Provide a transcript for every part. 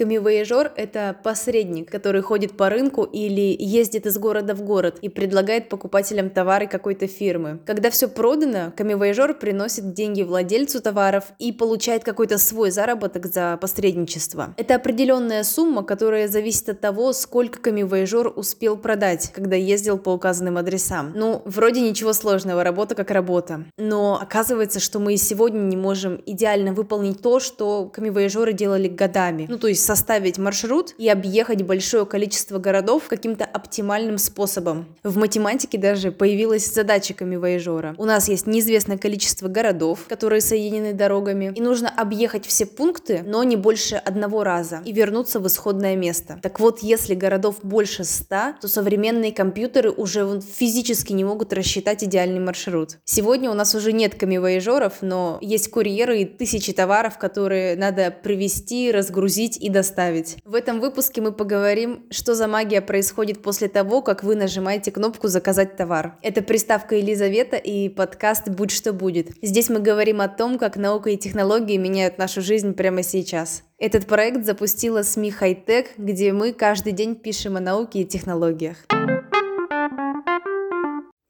Камивояжер – это посредник, который ходит по рынку или ездит из города в город и предлагает покупателям товары какой-то фирмы. Когда все продано, камивояжер приносит деньги владельцу товаров и получает какой-то свой заработок за посредничество. Это определенная сумма, которая зависит от того, сколько камивояжер успел продать, когда ездил по указанным адресам. Ну, вроде ничего сложного, работа как работа. Но оказывается, что мы и сегодня не можем идеально выполнить то, что камивояжеры делали годами. Ну, то есть составить маршрут и объехать большое количество городов каким-то оптимальным способом. В математике даже появилась задача камевояжера. У нас есть неизвестное количество городов, которые соединены дорогами, и нужно объехать все пункты, но не больше одного раза, и вернуться в исходное место. Так вот, если городов больше 100, то современные компьютеры уже физически не могут рассчитать идеальный маршрут. Сегодня у нас уже нет камевояжеров, но есть курьеры и тысячи товаров, которые надо привезти, разгрузить и доставить. В этом выпуске мы поговорим, что за магия происходит после того, как вы нажимаете кнопку «Заказать товар». Это приставка Елизавета и подкаст «Будь что будет». Здесь мы говорим о том, как наука и технологии меняют нашу жизнь прямо сейчас. Этот проект запустила СМИ «Хайтек», где мы каждый день пишем о науке и технологиях.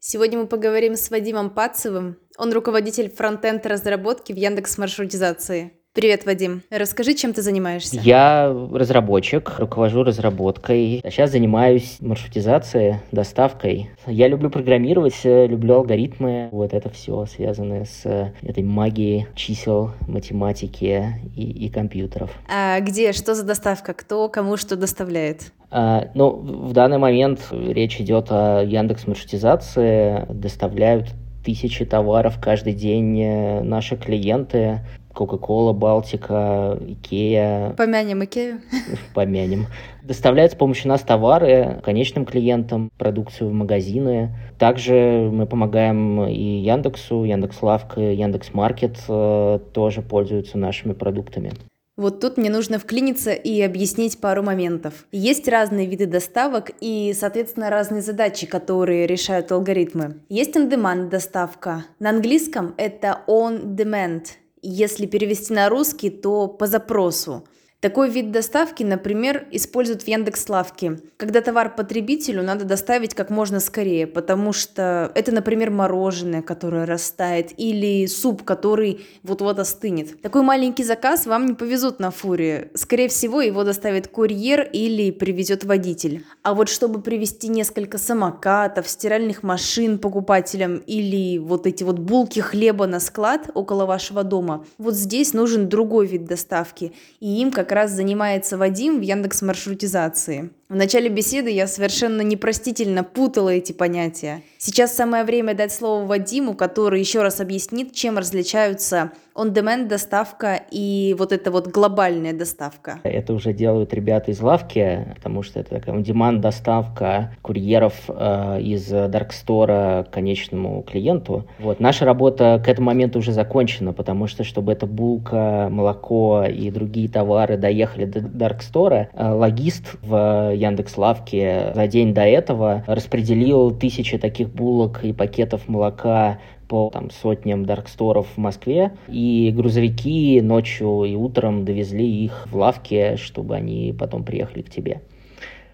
Сегодня мы поговорим с Вадимом Пацевым. Он руководитель фронтенд разработки в Яндекс Маршрутизации. Привет, Вадим. Расскажи, чем ты занимаешься? Я разработчик, руковожу разработкой. Сейчас занимаюсь маршрутизацией, доставкой. Я люблю программировать, люблю алгоритмы. Вот это все связанное с этой магией чисел, математики и, и компьютеров. А где, что за доставка? Кто кому что доставляет? А, ну, в данный момент речь идет о Яндекс маршрутизации. Доставляют тысячи товаров каждый день э, наши клиенты. Кока-кола, Балтика, Икея. Помянем Икею. Помянем. Доставляют с помощью нас товары конечным клиентам, продукцию в магазины. Также мы помогаем и Яндексу, Яндекс.Лавка, Яндекс.Маркет э, тоже пользуются нашими продуктами. Вот тут мне нужно вклиниться и объяснить пару моментов. Есть разные виды доставок и, соответственно, разные задачи, которые решают алгоритмы. Есть on-demand доставка. На английском это on-demand. Если перевести на русский, то по запросу. Такой вид доставки, например, используют в Яндекс.Лавке, когда товар потребителю надо доставить как можно скорее, потому что это, например, мороженое, которое растает, или суп, который вот-вот остынет. Такой маленький заказ вам не повезут на фуре. Скорее всего, его доставит курьер или привезет водитель. А вот чтобы привезти несколько самокатов, стиральных машин покупателям или вот эти вот булки хлеба на склад около вашего дома, вот здесь нужен другой вид доставки. И им как раз занимается Вадим в Яндекс маршрутизации. В начале беседы я совершенно непростительно путала эти понятия. Сейчас самое время дать слово Вадиму, который еще раз объяснит, чем различаются on-demand доставка и вот эта вот глобальная доставка. Это уже делают ребята из лавки, потому что это такая on-demand доставка курьеров э, из Store к конечному клиенту. Вот. Наша работа к этому моменту уже закончена, потому что, чтобы эта булка, молоко и другие товары доехали до Store, э, логист в Яндекс Лавке за день до этого распределил тысячи таких булок и пакетов молока по там, сотням дарксторов в Москве, и грузовики ночью и утром довезли их в лавке, чтобы они потом приехали к тебе.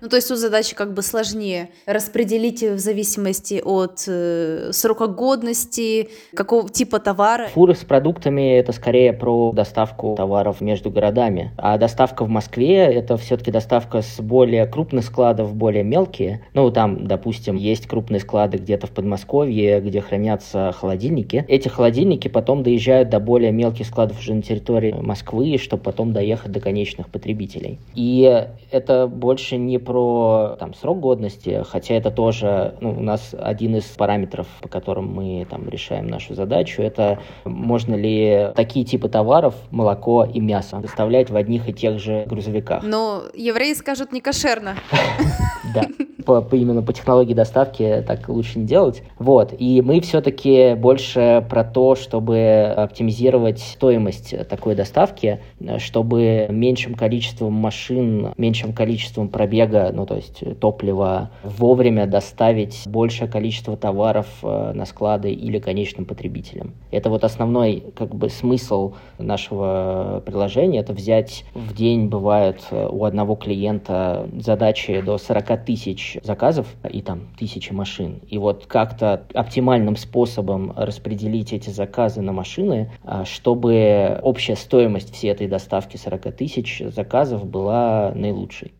Ну, то есть тут задача как бы сложнее. Распределить в зависимости от э, срока годности, какого типа товара. Фуры с продуктами – это скорее про доставку товаров между городами. А доставка в Москве – это все-таки доставка с более крупных складов, более мелкие. Ну, там, допустим, есть крупные склады где-то в Подмосковье, где хранятся холодильники. Эти холодильники потом доезжают до более мелких складов уже на территории Москвы, чтобы потом доехать до конечных потребителей. И это больше не про там, срок годности, хотя это тоже ну, у нас один из параметров, по которым мы там, решаем нашу задачу, это можно ли такие типы товаров, молоко и мясо, доставлять в одних и тех же грузовиках. Но евреи скажут не кошерно. Да. по, по именно по технологии доставки так лучше не делать. Вот, и мы все-таки больше про то, чтобы оптимизировать стоимость такой доставки, чтобы меньшим количеством машин, меньшим количеством пробега, ну то есть топлива, вовремя доставить большее количество товаров э, на склады или конечным потребителям. Это вот основной как бы смысл нашего приложения, это взять в день бывает э, у одного клиента задачи до 40 тысяч заказов и там тысячи машин. И вот как-то оптимальным способом распределить эти заказы на машины, э, чтобы общая стоимость всей этой доставки 40 тысяч заказов была наилучшей.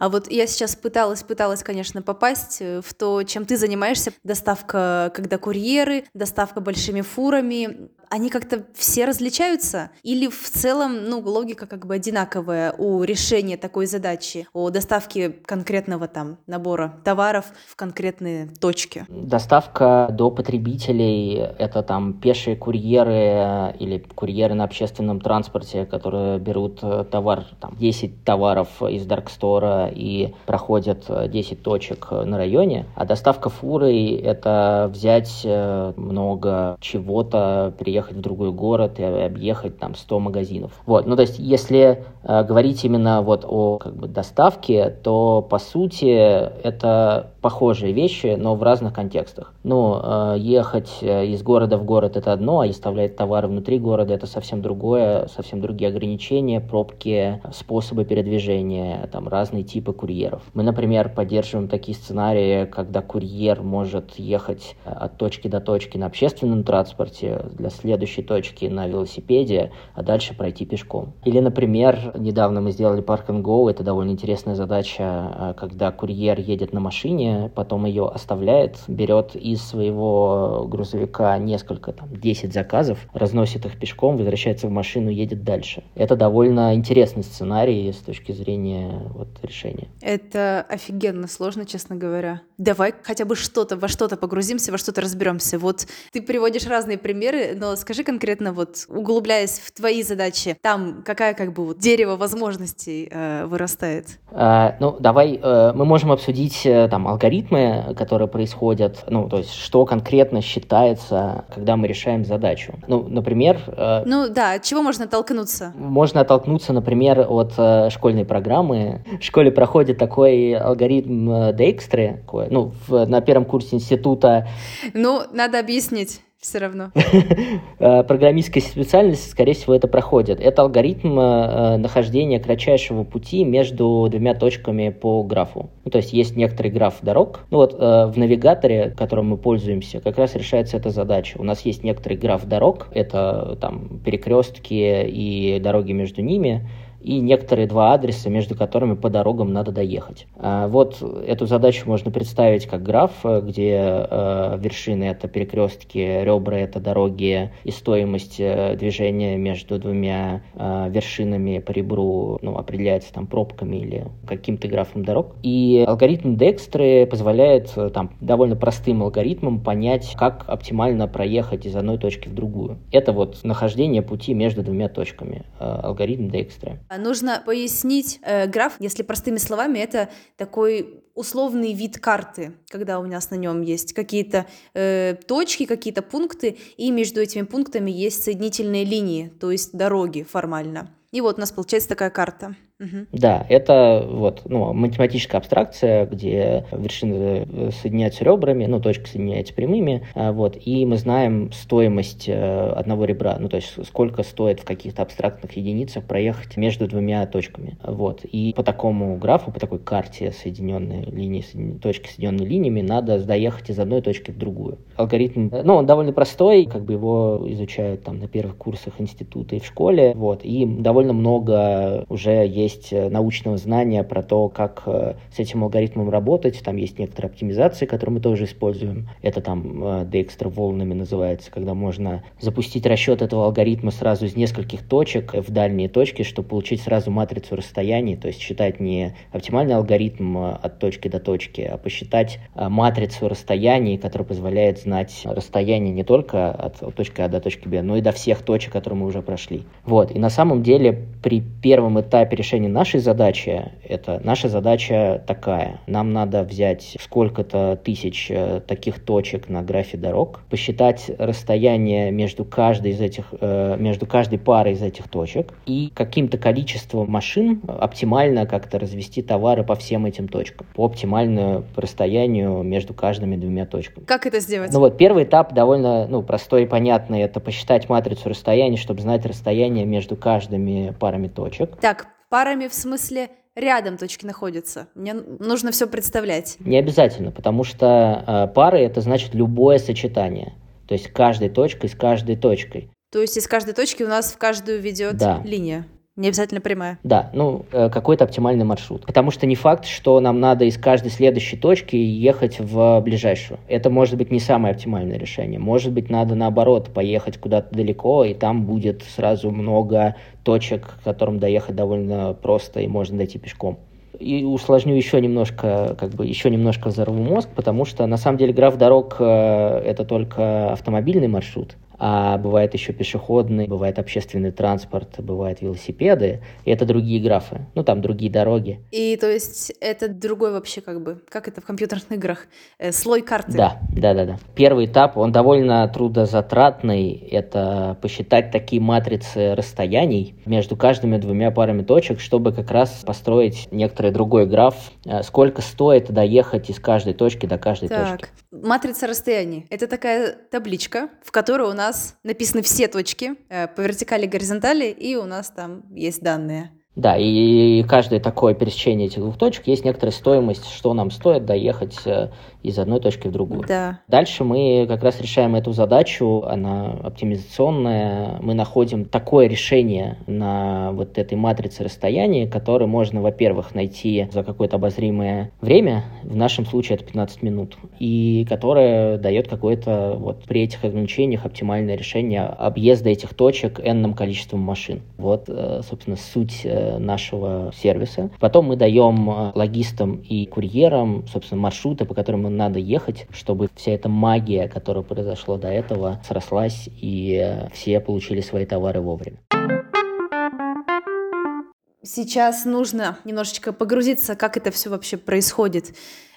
А вот я сейчас пыталась, пыталась, конечно, попасть э, в то, чем ты занимаешься. Доставка, когда курьеры, доставка большими фурами они как-то все различаются? Или в целом, ну, логика как бы одинаковая у решения такой задачи, о доставке конкретного там набора товаров в конкретные точки? Доставка до потребителей — это там пешие курьеры или курьеры на общественном транспорте, которые берут э, товар, там, 10 товаров из Даркстора и проходят 10 э, точек э, на районе. А доставка фурой — это взять много чего-то, приехать приехать в другой город и объехать там 100 магазинов. Вот, ну то есть если э, говорить именно вот о как бы доставке, то по сути это похожие вещи, но в разных контекстах. Ну, э, ехать э, из города в город это одно, а оставлять товары внутри города это совсем другое, совсем другие ограничения, пробки, способы передвижения, там разные типы курьеров. Мы, например, поддерживаем такие сценарии, когда курьер может ехать э, от точки до точки на общественном транспорте для следующей точки на велосипеде, а дальше пройти пешком. Или, например, недавно мы сделали Park and Go, это довольно интересная задача, когда курьер едет на машине, потом ее оставляет, берет из своего грузовика несколько, там, 10 заказов, разносит их пешком, возвращается в машину, едет дальше. Это довольно интересный сценарий с точки зрения вот, решения. Это офигенно сложно, честно говоря. Давай хотя бы что-то, во что-то погрузимся, во что-то разберемся. Вот ты приводишь разные примеры, но скажи конкретно, вот углубляясь в твои задачи, там какая как бы вот дерево возможностей э, вырастает? А, ну, давай, э, мы можем обсудить э, там алгоритмы, которые происходят, ну, то есть что конкретно считается, когда мы решаем задачу. Ну, например... Э, ну да, от чего можно оттолкнуться? Можно оттолкнуться, например, от э, школьной программы. В школе проходит такой алгоритм э, Дейкстры, ну, в, на первом курсе института. Ну, надо объяснить все равно. Э, программистская специальность, скорее всего, это проходит. Это алгоритм э, нахождения кратчайшего пути между двумя точками по графу. Ну, то есть есть некоторый граф дорог. Ну вот э, в навигаторе, которым мы пользуемся, как раз решается эта задача. У нас есть некоторый граф дорог, это там перекрестки и дороги между ними и некоторые два адреса, между которыми по дорогам надо доехать. А, вот эту задачу можно представить как граф, где э, вершины это перекрестки, ребра это дороги и стоимость э, движения между двумя э, вершинами по ребру ну, определяется там пробками или каким-то графом дорог. И алгоритм Декстры позволяет там довольно простым алгоритмом понять, как оптимально проехать из одной точки в другую. Это вот нахождение пути между двумя точками. Алгоритм Декстры. А нужно пояснить э, граф, если простыми словами, это такой условный вид карты, когда у нас на нем есть какие-то э, точки, какие-то пункты, и между этими пунктами есть соединительные линии, то есть дороги формально. И вот у нас получается такая карта. Угу. Да, это вот, ну, математическая абстракция, где вершины э, соединяются ребрами, ну, точка соединяется прямыми, а, вот, и мы знаем стоимость э, одного ребра, ну, то есть сколько стоит в каких-то абстрактных единицах проехать между двумя точками, вот, и по такому графу, по такой карте соединенной линии, точки соединенной линиями, надо доехать из одной точки в другую. Алгоритм, э, ну, он довольно простой, как бы его изучают там на первых курсах института и в школе, вот, и довольно много уже есть есть э, научного знания про то, как э, с этим алгоритмом работать. Там есть некоторые оптимизации, которые мы тоже используем. Это там э, Dexter волнами называется, когда можно запустить расчет этого алгоритма сразу из нескольких точек в дальние точки, чтобы получить сразу матрицу расстояний, то есть считать не оптимальный алгоритм от точки до точки, а посчитать матрицу расстояний, которая позволяет знать расстояние не только от точки А до точки Б, но и до всех точек, которые мы уже прошли. Вот. И на самом деле при первом этапе решения решение нашей задачи, это наша задача такая. Нам надо взять сколько-то тысяч э, таких точек на графе дорог, посчитать расстояние между каждой из этих, э, между каждой парой из этих точек и каким-то количеством машин оптимально как-то развести товары по всем этим точкам, по оптимальному расстоянию между каждыми двумя точками. Как это сделать? Ну вот первый этап довольно ну, простой и понятный. Это посчитать матрицу расстояний, чтобы знать расстояние между каждыми парами точек. Так, парами в смысле рядом точки находятся. Мне нужно все представлять. Не обязательно, потому что э, пары это значит любое сочетание. То есть каждой точкой с каждой точкой. То есть из каждой точки у нас в каждую ведет да. линия. Не обязательно прямая. Да, ну, э, какой-то оптимальный маршрут. Потому что не факт, что нам надо из каждой следующей точки ехать в ближайшую. Это может быть не самое оптимальное решение. Может быть, надо наоборот поехать куда-то далеко, и там будет сразу много точек, к которым доехать довольно просто, и можно дойти пешком и усложню еще немножко, как бы еще немножко взорву мозг, потому что на самом деле граф дорог э, это только автомобильный маршрут, а бывает еще пешеходный, бывает общественный транспорт, бывают велосипеды, и это другие графы, ну там другие дороги. И то есть это другой вообще как бы, как это в компьютерных играх, э, слой карты. Да, да, да, да. Первый этап, он довольно трудозатратный, это посчитать такие матрицы расстояний между каждыми двумя парами точек, чтобы как раз построить некоторый другой граф, э, сколько стоит доехать из каждой точки до каждой так. точки. Матрица расстояний. Это такая табличка, в которой у нас нас написаны все точки э, по вертикали и горизонтали, и у нас там есть данные. Да, и каждое такое пересечение этих двух точек есть некоторая стоимость, что нам стоит доехать э, из одной точки в другую. Да. Дальше мы как раз решаем эту задачу, она оптимизационная. Мы находим такое решение на вот этой матрице расстояния, которое можно, во-первых, найти за какое-то обозримое время, в нашем случае это 15 минут, и которое дает какое-то вот при этих ограничениях оптимальное решение объезда этих точек n количеством машин. Вот, э, собственно, суть э, нашего сервиса. Потом мы даем э, логистам и курьерам, собственно, маршруты, по которым им надо ехать, чтобы вся эта магия, которая произошла до этого, срослась и все получили свои товары вовремя. Сейчас нужно немножечко погрузиться, как это все вообще происходит.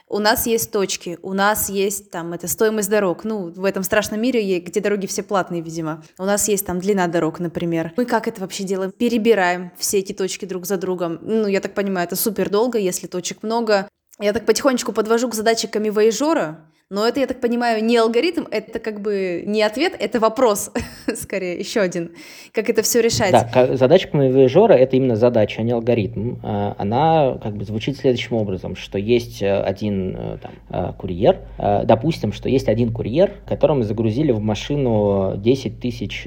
У нас есть точки, у нас есть там это стоимость дорог. Ну, в этом страшном мире, где дороги все платные, видимо. У нас есть там длина дорог, например. Мы как это вообще делаем? Перебираем все эти точки друг за другом. Ну, я так понимаю, это супер долго, если точек много. Я так потихонечку подвожу к задаче камевояжера, но это, я так понимаю, не алгоритм, это как бы не ответ, это вопрос, скорее, еще один. Как это все решать? Да, задача камевояжера — это именно задача, а не алгоритм. А, она как бы звучит следующим образом, что есть э, один э, там, э, курьер, допустим, что есть один курьер, которому загрузили в машину 10 тысяч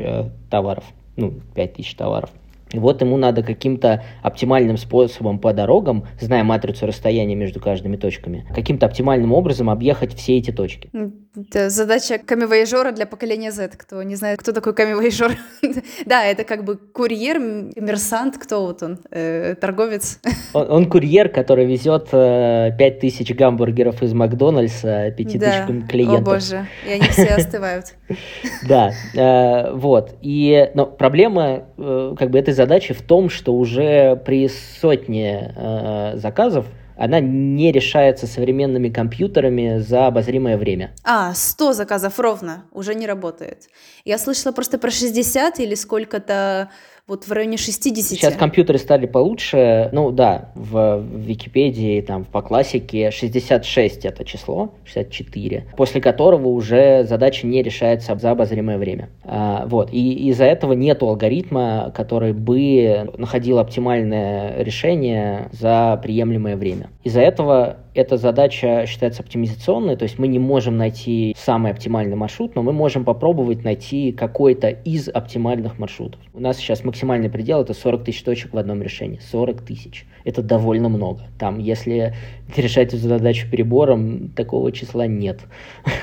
товаров, ну, 5 тысяч товаров. Вот ему надо каким-то оптимальным способом по дорогам, зная матрицу расстояния между каждыми точками, каким-то оптимальным образом объехать все эти точки. Это задача камевояжера для поколения Z. Кто не знает, кто такой камевояжер. да, это как бы курьер, коммерсант, кто вот он, э, торговец. он, он курьер, который везет э, 5000 гамбургеров из Макдональдса 5000 да. клиентов. О боже, и они все остывают. да, э, вот. И, но проблема э, как бы этой задачи в том, что уже при сотне э, заказов она не решается современными компьютерами за обозримое время. А, 100 заказов ровно уже не работает. Я слышала просто про 60 или сколько-то вот в районе 60. Сейчас компьютеры стали получше. Ну да, в, в Википедии, там, по классике 66 это число, 64, после которого уже задача не решается за обозримое время. А, вот, и из-за этого нет алгоритма, который бы находил оптимальное решение за приемлемое время. Из-за этого эта задача считается оптимизационной, то есть мы не можем найти самый оптимальный маршрут, но мы можем попробовать найти какой-то из оптимальных маршрутов. У нас сейчас максимальный предел это 40 тысяч точек в одном решении. 40 тысяч. Это довольно много. Там, если решать эту задачу перебором, такого числа нет.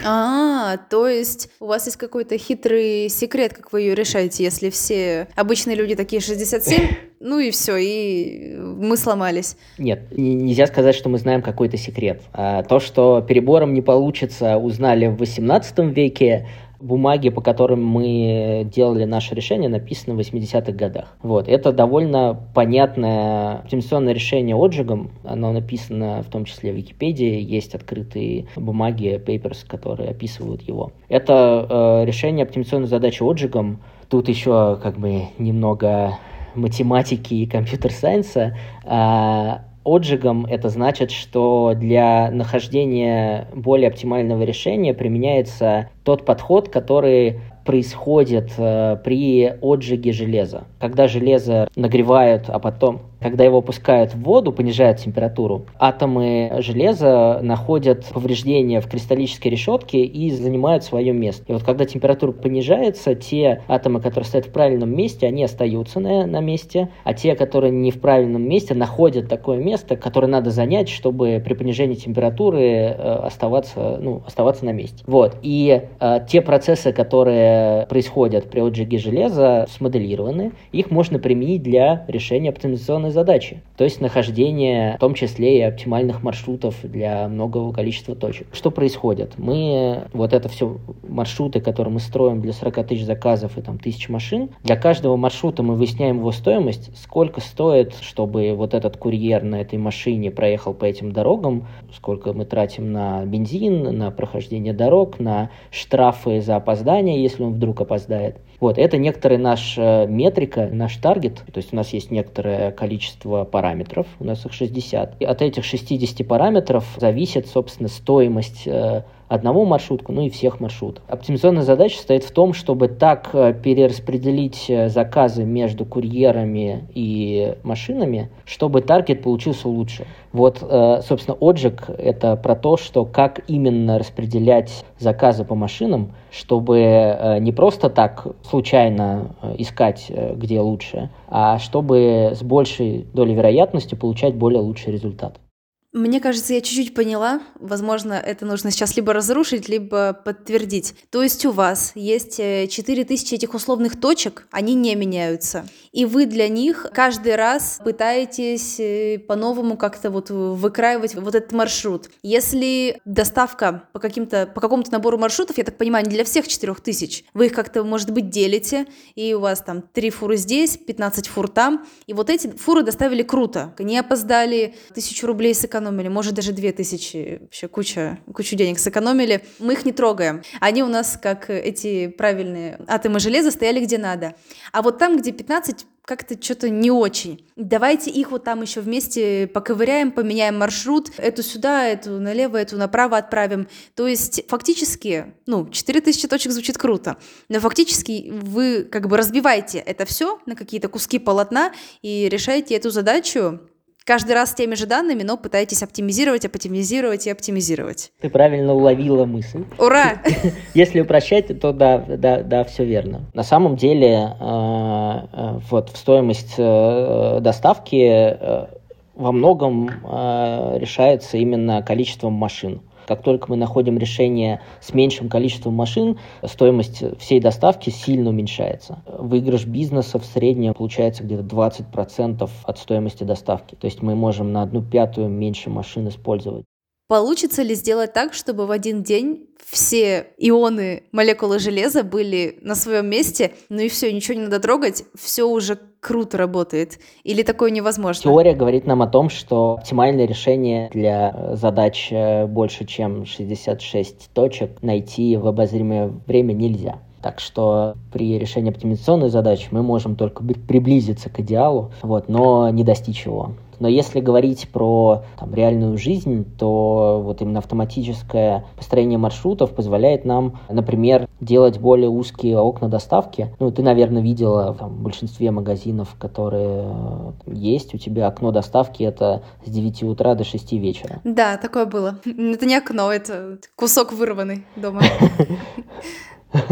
А, то есть у вас есть какой-то хитрый секрет, как вы ее решаете, если все обычные люди такие 67, ну и все, и мы сломались. Нет, нельзя сказать, что мы знаем какой-то секрет. А то, что перебором не получится, узнали в 18 веке, бумаги, по которым мы делали наше решение, написаны в 80-х годах. Вот. Это довольно понятное оптимизационное решение отжигом. Оно написано в том числе в Википедии. Есть открытые бумаги, papers, которые описывают его. Это э, решение оптимизационной задачи отжигом. Тут еще как бы немного математики и компьютер-сайенса. Э, отжигом это значит, что для нахождения более оптимального решения применяется тот подход, который происходит э, при отжиге железа. Когда железо нагревают, а потом когда его опускают в воду, понижают температуру, атомы железа находят повреждения в кристаллической решетке и занимают свое место. И вот когда температура понижается, те атомы, которые стоят в правильном месте, они остаются на, на месте, а те, которые не в правильном месте, находят такое место, которое надо занять, чтобы при понижении температуры э, оставаться, ну, оставаться на месте. Вот. И э, те процессы, которые происходят при отжиге железа, смоделированы. Их можно применить для решения оптимизационной задачи, то есть нахождение в том числе и оптимальных маршрутов для многого количества точек. Что происходит? Мы вот это все маршруты, которые мы строим для 40 тысяч заказов и там тысяч машин, для каждого маршрута мы выясняем его стоимость, сколько стоит, чтобы вот этот курьер на этой машине проехал по этим дорогам, сколько мы тратим на бензин, на прохождение дорог, на штрафы за опоздание, если он вдруг опоздает. Вот, это некоторая наша метрика, наш таргет, то есть у нас есть некоторое количество параметров, у нас их 60. И от этих 60 параметров зависит, собственно, стоимость э, одного маршрутку, ну и всех маршрутов. Оптимизационная задача состоит в том, чтобы так э, перераспределить э, заказы между курьерами и машинами, чтобы таргет получился лучше. Вот, э, собственно, отжиг — это про то, что как именно распределять заказы по машинам, чтобы не просто так случайно искать, где лучше, а чтобы с большей долей вероятности получать более лучший результат. Мне кажется, я чуть-чуть поняла. Возможно, это нужно сейчас либо разрушить, либо подтвердить. То есть у вас есть 4000 э, этих условных точек, они не меняются. И вы для них каждый раз пытаетесь э, по-новому как-то вот выкраивать вот этот маршрут. Если доставка по, каким-то, по какому-то набору маршрутов, я так понимаю, не для всех 4000, вы их как-то, может быть, делите, и у вас там 3 фуры здесь, 15 фур там, и вот эти фуры доставили круто, не опоздали, тысячу рублей сэкономили, сэкономили, может, даже две тысячи, вообще куча, кучу денег сэкономили. Мы их не трогаем. Они у нас, как эти правильные атомы железа, стояли где надо. А вот там, где 15, как-то что-то не очень. Давайте их вот там еще вместе поковыряем, поменяем маршрут, эту сюда, эту налево, эту направо отправим. То есть фактически, ну, 4000 точек звучит круто, но фактически вы как бы разбиваете это все на какие-то куски полотна и решаете эту задачу каждый раз с теми же данными, но пытаетесь оптимизировать, оптимизировать и оптимизировать. Ты правильно уловила мысль. Ура! Если упрощать, то да, да, да, все верно. На самом деле, э, э, вот в стоимость э, доставки во многом решается именно количеством машин. Как только мы находим решение с меньшим количеством машин, стоимость всей доставки сильно уменьшается. Выигрыш бизнеса в среднем получается где-то 20% от стоимости доставки. То есть мы можем на одну пятую меньше машин использовать. Получится ли сделать так, чтобы в один день все ионы молекулы железа были на своем месте, ну и все, ничего не надо трогать, все уже круто работает? Или такое невозможно? Теория говорит нам о том, что оптимальное решение для задач э, больше, чем 66 точек найти в обозримое время нельзя. Так что при решении оптимизационной задачи мы можем только приблизиться к идеалу, вот, но не достичь его. Но если говорить про там, реальную жизнь, то вот именно автоматическое построение маршрутов позволяет нам, например, делать более узкие окна доставки. Ну, ты, наверное, видела там, в большинстве магазинов, которые есть, у тебя окно доставки это с 9 утра до 6 вечера. Да, такое было. Это не окно, это кусок вырванный дома.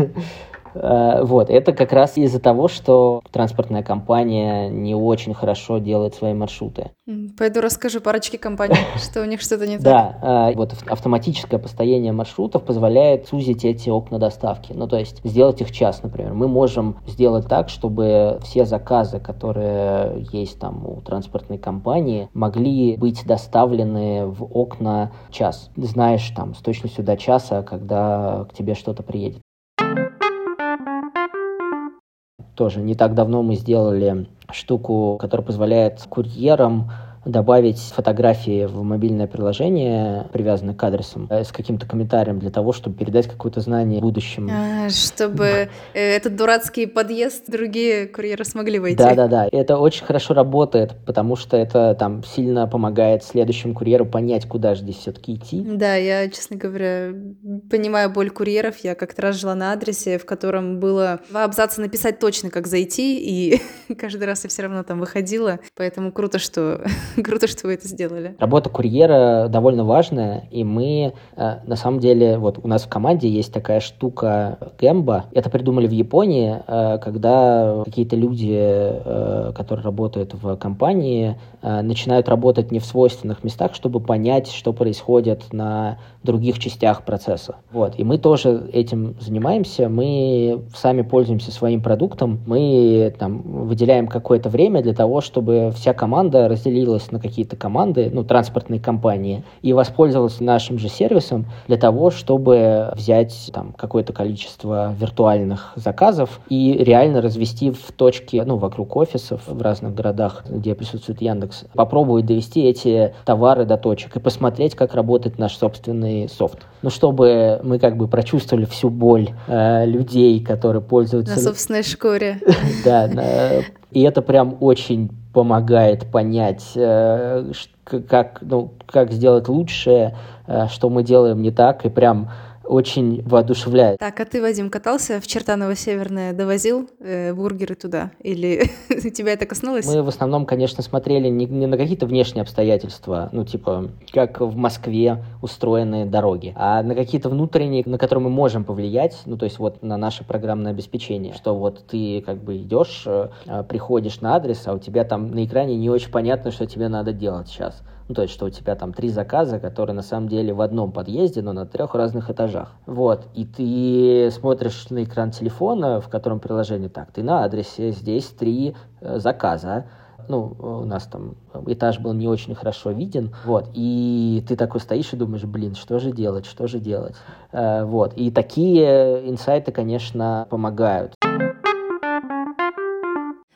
Э, вот, это как раз из-за того, что транспортная компания не очень хорошо делает свои маршруты. Пойду расскажу парочке компаний, что у них что-то не так. Да, э, вот автоматическое построение маршрутов позволяет сузить эти окна доставки. Ну, то есть сделать их час, например. Мы можем сделать так, чтобы все заказы, которые есть там у транспортной компании, могли быть доставлены в окна час. Знаешь там с точностью до часа, когда к тебе что-то приедет. Тоже не так давно мы сделали штуку, которая позволяет курьерам добавить фотографии в мобильное приложение, привязанное к адресам, э, с каким-то комментарием для того, чтобы передать какое-то знание будущему. А, чтобы э, этот дурацкий подъезд другие курьеры смогли войти. Да-да-да, это очень хорошо работает, потому что это там сильно помогает следующему курьеру понять, куда же здесь все-таки идти. Да, я, честно говоря, понимаю боль курьеров. Я как-то раз жила на адресе, в котором было два абзаца написать точно, как зайти, и каждый раз я все равно там выходила. Поэтому круто, что Круто, что вы это сделали. Работа курьера довольно важная, и мы, э, на самом деле, вот у нас в команде есть такая штука Гэмба. Это придумали в Японии, э, когда какие-то люди, э, которые работают в компании, начинают работать не в свойственных местах, чтобы понять, что происходит на других частях процесса. Вот. И мы тоже этим занимаемся. Мы сами пользуемся своим продуктом. Мы там, выделяем какое-то время для того, чтобы вся команда разделилась на какие-то команды, ну, транспортные компании, и воспользовалась нашим же сервисом для того, чтобы взять там какое-то количество виртуальных заказов и реально развести в точке, ну, вокруг офисов в разных городах, где присутствует Яндекс, попробовать довести эти товары до точек и посмотреть, как работает наш собственный собственный софт. Ну, чтобы мы как бы прочувствовали всю боль э, людей, которые пользуются... На собственной шкуре. Да, и это прям очень помогает понять, э, как, ну, как сделать лучше, э, что мы делаем не так, и прям очень воодушевляет. Так, а ты, Вадим, катался в Чертаново-Северное, довозил э, бургеры туда? Или тебя это коснулось? Мы в основном, конечно, смотрели не, не на какие-то внешние обстоятельства, ну, типа, как в Москве устроены дороги, а на какие-то внутренние, на которые мы можем повлиять, ну, то есть вот на наше программное обеспечение, что вот ты как бы идешь, э, приходишь на адрес, а у тебя там на экране не очень понятно, что тебе надо делать сейчас. Ну, то есть, что у тебя там три заказа, которые на самом деле в одном подъезде, но на трех разных этажах. Вот. И ты смотришь на экран телефона, в котором приложение так, ты на адресе, здесь три э, заказа, ну, у нас там этаж был не очень хорошо виден, вот, и ты такой стоишь и думаешь, блин, что же делать, что же делать, э, вот, и такие инсайты, конечно, помогают.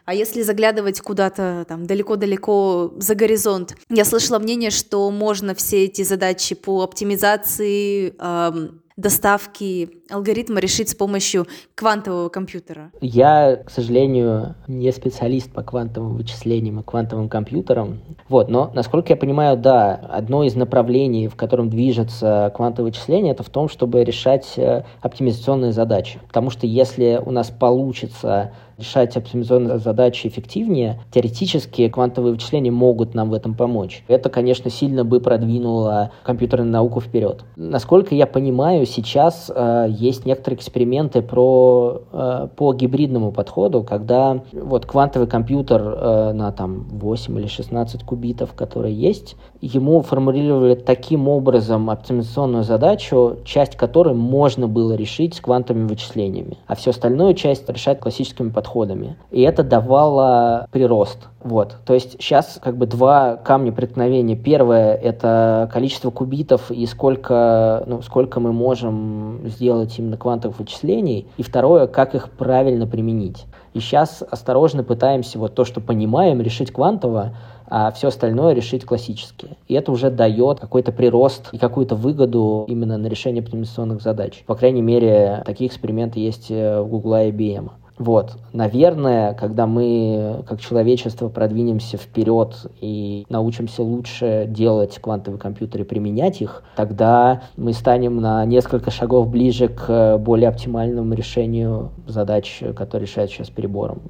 А если заглядывать куда-то там далеко-далеко за горизонт, я слышала мнение, что можно все эти задачи по оптимизации, эм, доставки алгоритма решить с помощью квантового компьютера? Я, к сожалению, не специалист по квантовым вычислениям и квантовым компьютерам. Вот, но, насколько я понимаю, да, одно из направлений, в котором движется квантовое вычисление, это в том, чтобы решать э, оптимизационные задачи. Потому что если у нас получится решать оптимизационные задачи эффективнее, теоретически квантовые вычисления могут нам в этом помочь. Это, конечно, сильно бы продвинуло компьютерную науку вперед. Насколько я понимаю, сейчас э, есть некоторые эксперименты про, э, по гибридному подходу, когда вот квантовый компьютер э, на там 8 или 16 кубитов, который есть, ему формулировали таким образом оптимизационную задачу, часть которой можно было решить с квантовыми вычислениями, а всю остальную часть решать классическими подходами. И это давало прирост. Вот, то есть сейчас как бы два камня преткновения. Первое – это количество кубитов и сколько, ну, сколько мы можем сделать именно квантовых вычислений. И второе – как их правильно применить. И сейчас осторожно пытаемся вот то, что понимаем, решить квантово, а все остальное решить классически. И это уже дает какой-то прирост и какую-то выгоду именно на решение оптимизационных задач. По крайней мере, такие эксперименты есть э, в Google и IBM. Вот, наверное, когда мы как человечество продвинемся вперед и научимся лучше делать квантовые компьютеры, применять их, тогда мы станем на несколько шагов ближе к более оптимальному решению задач, которые решают сейчас перебором.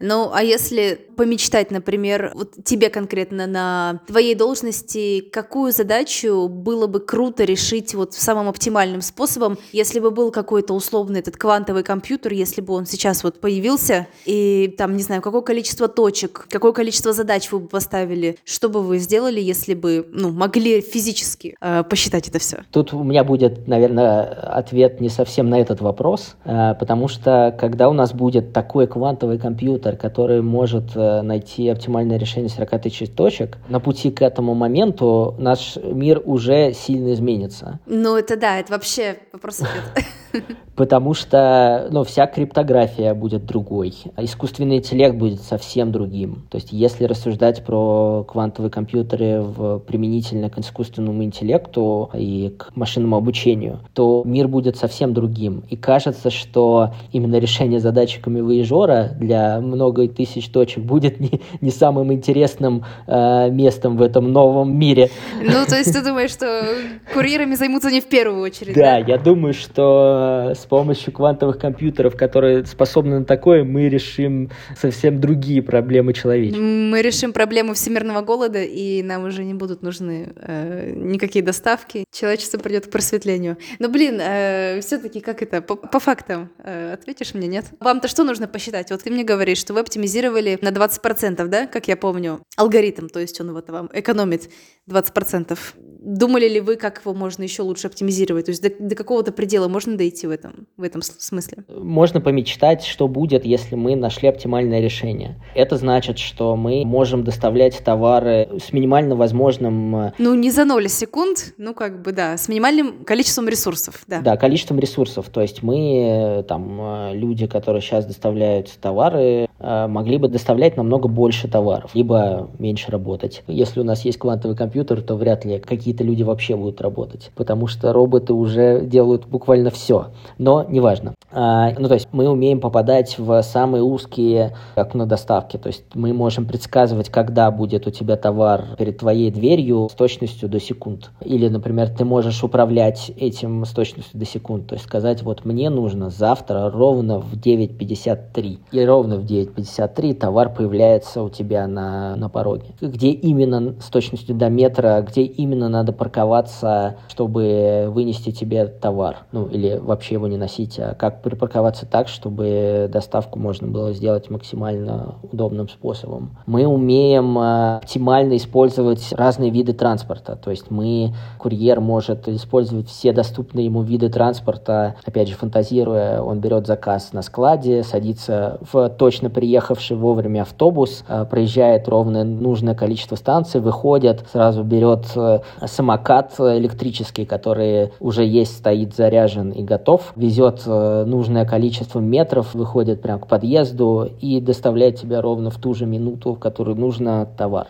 Ну, а если помечтать, например, вот тебе конкретно на твоей должности, какую задачу было бы круто решить вот самым оптимальным способом, если бы был какой-то условный этот квантовый компьютер, если бы он сейчас вот появился, и там, не знаю, какое количество точек, какое количество задач вы бы поставили, что бы вы сделали, если бы, ну, могли физически э, посчитать это все? Тут у меня будет, наверное, ответ не совсем на этот вопрос, э, потому что когда у нас будет такой квантовый компьютер, компьютер, который может э, найти оптимальное решение 40 тысяч точек, на пути к этому моменту наш мир уже сильно изменится. Ну, это да, это вообще вопрос потому что ну, вся криптография будет другой, а искусственный интеллект будет совсем другим. То есть если рассуждать про квантовые компьютеры в, применительно к искусственному интеллекту и к машинному обучению, то мир будет совсем другим. И кажется, что именно решение задачи камевоежора для много тысяч точек будет не, не самым интересным э, местом в этом новом мире. Ну, то есть ты думаешь, что курьерами займутся не в первую очередь? Да, я думаю, что с помощью квантовых компьютеров, которые способны на такое, мы решим совсем другие проблемы человечества. Мы решим проблему всемирного голода, и нам уже не будут нужны э, никакие доставки. Человечество придет к просветлению. Но, блин, э, все-таки как это, по, по фактам, э, ответишь мне, нет? Вам-то что нужно посчитать? Вот ты мне говоришь, что вы оптимизировали на 20%, да, как я помню, алгоритм, то есть он вот вам экономит 20%. Думали ли вы, как его можно еще лучше оптимизировать? То есть до, до какого-то предела можно дойти в этом, в этом смысле? Можно помечтать, что будет, если мы нашли оптимальное решение. Это значит, что мы можем доставлять товары с минимально возможным... Э, ну, не за 0 секунд, ну, как бы, да, с минимальным количеством ресурсов, да. Да, количеством ресурсов. То есть мы, э, там, э, люди, которые сейчас доставляют товары, могли бы доставлять намного больше товаров, либо меньше работать. Если у нас есть квантовый компьютер, то вряд ли какие-то люди вообще будут работать, потому что роботы уже делают буквально все. Но неважно. А, ну, то есть мы умеем попадать в самые узкие окна доставки. То есть мы можем предсказывать, когда будет у тебя товар перед твоей дверью с точностью до секунд. Или, например, ты можешь управлять этим с точностью до секунд. То есть сказать, вот мне нужно завтра ровно в 9.53. И ровно в 9.53 товар появляется у тебя на, на пороге. Где именно с точностью до метра, где именно надо парковаться, чтобы вынести тебе товар. Ну, или вообще его не носить, а как припарковаться так, чтобы доставку можно было сделать максимально удобным способом. Мы умеем э, оптимально использовать разные виды транспорта, то есть мы, курьер может использовать все доступные ему виды транспорта, опять же, фантазируя, он берет заказ на складе, садится в точно приехавший вовремя автобус, э, проезжает ровно нужное количество станций, выходит, сразу берет э, самокат электрический, который уже есть, стоит заряжен и готов, везет нужное количество метров, выходит прямо к подъезду и доставляет тебя ровно в ту же минуту, в которую нужно товар.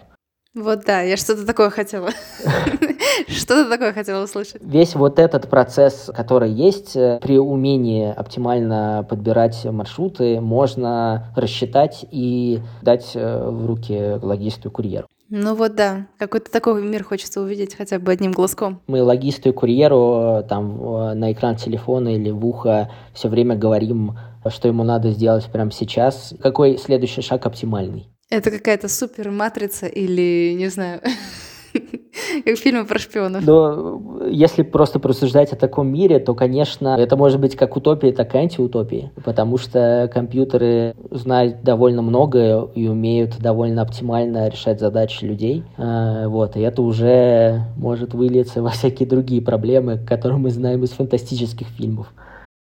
Вот да, я что-то такое хотела. Что-то такое хотела услышать. Весь вот этот процесс, который есть, э, при умении оптимально подбирать маршруты, можно рассчитать и дать э, в руки логисту и курьеру. Ну вот да, какой-то такой мир хочется увидеть хотя бы одним глазком. Мы логисту и курьеру там на экран телефона или в ухо все время говорим, что ему надо сделать прямо сейчас. Какой следующий шаг оптимальный? Это какая-то супер матрица или, не знаю, как фильмы про шпионов. Но если просто просуждать о таком мире, то, конечно, это может быть как утопия, так и антиутопия, потому что компьютеры знают довольно много и умеют довольно оптимально решать задачи людей. А, вот, и это уже может вылиться во всякие другие проблемы, которые мы знаем из фантастических фильмов.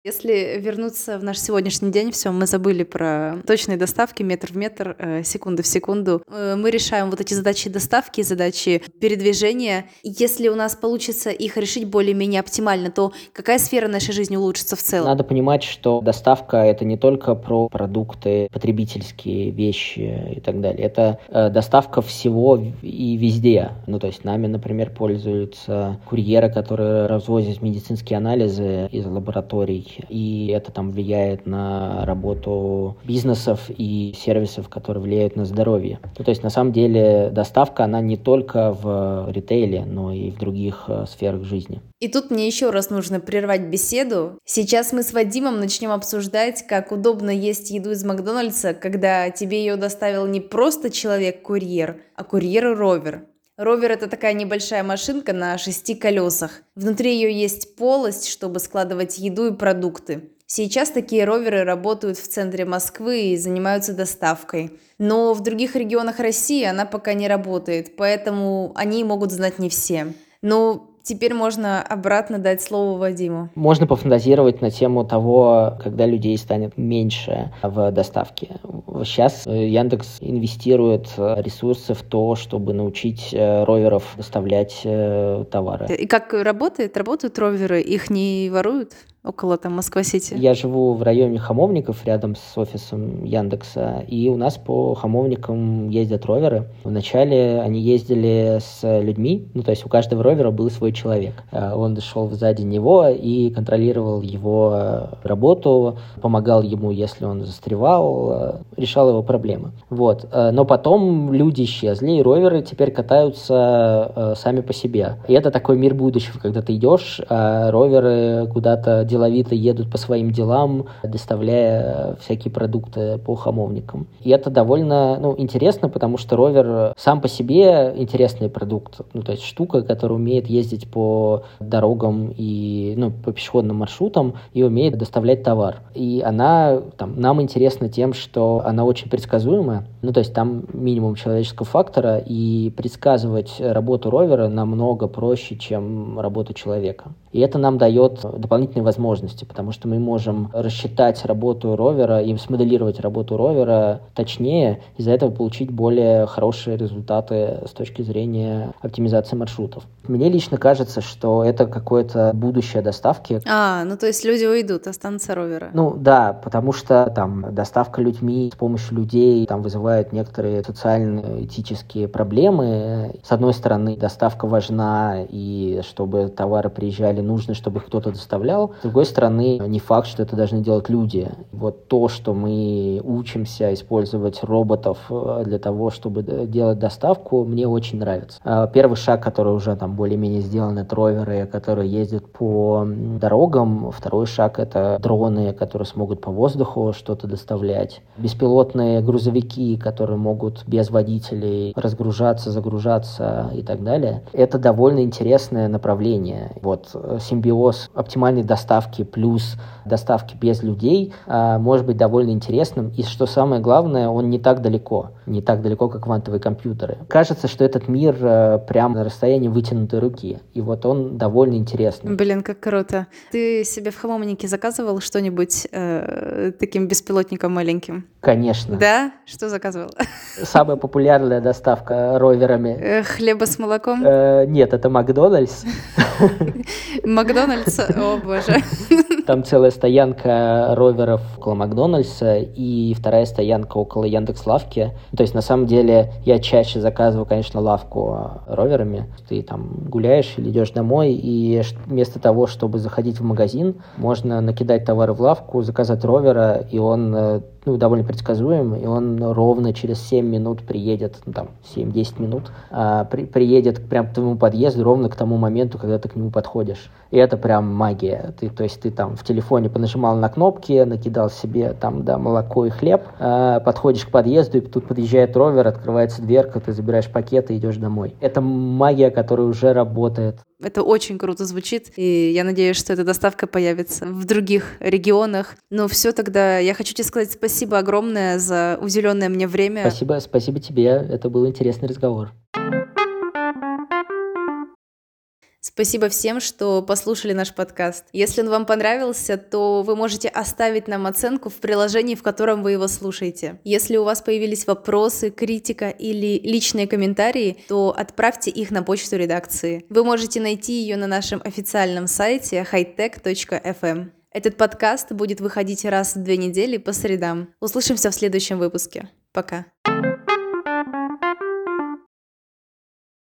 Если вернуться в наш сегодняшний день, все, мы забыли про точные доставки метр в метр, э, секунду в секунду. Э, мы решаем вот эти задачи доставки, задачи передвижения. Если у нас получится их решить более-менее оптимально, то какая сфера нашей жизни улучшится в целом? Надо понимать, что доставка — это не только про продукты, потребительские вещи и так далее. Это э, доставка всего и везде. Ну, то есть нами, например, пользуются курьеры, которые развозят медицинские анализы из лабораторий и это там влияет на работу бизнесов и сервисов, которые влияют на здоровье. Ну, то есть, на самом деле, доставка, она не только в ритейле, но и в других э, сферах жизни. И тут мне еще раз нужно прервать беседу. Сейчас мы с Вадимом начнем обсуждать, как удобно есть еду из Макдональдса, когда тебе ее доставил не просто человек-курьер, а курьер-ровер. Ровер — это такая небольшая машинка на шести колесах. Внутри ее есть полость, чтобы складывать еду и продукты. Сейчас такие роверы работают в центре Москвы и занимаются доставкой. Но в других регионах России она пока не работает, поэтому они могут знать не все. Но Теперь можно обратно дать слово Вадиму. Можно пофантазировать на тему того, когда людей станет меньше в доставке. Сейчас э, Яндекс инвестирует ресурсы в то, чтобы научить э, роверов доставлять э, товары. И как работает? Работают роверы? Их не воруют? Около там Москва-Сити? Я живу в районе Хамовников, рядом с офисом Яндекса, и у нас по Хамовникам ездят роверы. Вначале они ездили с людьми, ну то есть у каждого ровера был свой человек. Э, он шел сзади него и контролировал его работу, помогал ему, если он застревал, э, решал его проблемы. Вот. Э, но потом люди исчезли, и роверы теперь катаются сами по себе. И это такой мир будущего, когда ты идешь, а роверы куда-то деловито едут по своим делам, доставляя всякие продукты по хамовникам. И это довольно ну, интересно, потому что ровер сам по себе интересный продукт. Ну, то есть штука, которая умеет ездить по дорогам и ну, по пешеходным маршрутам и умеет доставлять товар. И она там, нам интересна тем, что она очень предсказуемая. Ну, то есть там минимум человеческого фактора, и предсказывать работу ровера намного проще, чем работу человека. И это нам дает дополнительные возможности, потому что мы можем рассчитать работу ровера и смоделировать работу ровера точнее, из-за этого получить более хорошие результаты с точки зрения оптимизации маршрутов. Мне лично кажется, что это какое-то будущее доставки. А, ну то есть люди уйдут, останутся роверы. Ну да, потому что там доставка людьми с помощью людей там вызывает некоторые социальные, этические проблемы. С одной стороны, доставка важна, и чтобы товары приезжали, нужно, чтобы их кто-то доставлял. С другой стороны, не факт, что это должны делать люди. Вот то, что мы учимся использовать роботов э, для того, чтобы делать доставку, мне очень нравится. А первый шаг, который уже там более-менее сделан, это роверы, которые ездят по дорогам. Второй шаг — это дроны, которые смогут по воздуху что-то доставлять. Беспилотные грузовики, которые могут без водителей разгружаться, загружаться и так далее. Это довольно интересное направление. Вот э, симбиоз оптимальной доставки плюс доставки без людей а, может быть довольно интересным. И что самое главное, он не так далеко. Не так далеко, как квантовые компьютеры. Кажется, что этот мир э, прямо на расстоянии вытянутой руки. И вот он довольно интересный. Блин, как круто. Ты себе в хамомнике заказывал что-нибудь э, таким беспилотником маленьким? Конечно. Да? Что заказывал? Самая популярная доставка роверами. Э, хлеба с молоком? Э, нет, это Макдональдс. Макдональдс? О боже. Там целая стоянка роверов около Макдональдса и вторая стоянка около Яндекс Лавки. То есть, на самом деле, я чаще заказываю, конечно, лавку роверами. Ты там гуляешь или идешь домой, и вместо того, чтобы заходить в магазин, можно накидать товары в лавку, заказать ровера, и он э, ну, довольно предсказуем, и он ровно через 7 минут приедет, ну, там, 7-10 минут, а, при, приедет прям к твоему подъезду ровно к тому моменту, когда ты к нему подходишь. И это прям магия. Ты, то есть ты там в телефоне понажимал на кнопки, накидал себе там, да, молоко и хлеб, а, подходишь к подъезду, и тут подъезжает ровер, открывается дверка, ты забираешь пакет и идешь домой. Это магия, которая уже работает. Это очень круто звучит, и я надеюсь, что эта доставка появится в других регионах. Но все тогда я хочу тебе сказать спасибо огромное за уделенное мне время. Спасибо, спасибо тебе. Это был интересный разговор. Спасибо всем, что послушали наш подкаст. Если он вам понравился, то вы можете оставить нам оценку в приложении, в котором вы его слушаете. Если у вас появились вопросы, критика или личные комментарии, то отправьте их на почту редакции. Вы можете найти ее на нашем официальном сайте hightech.fm. Этот подкаст будет выходить раз в две недели по средам. Услышимся в следующем выпуске. Пока.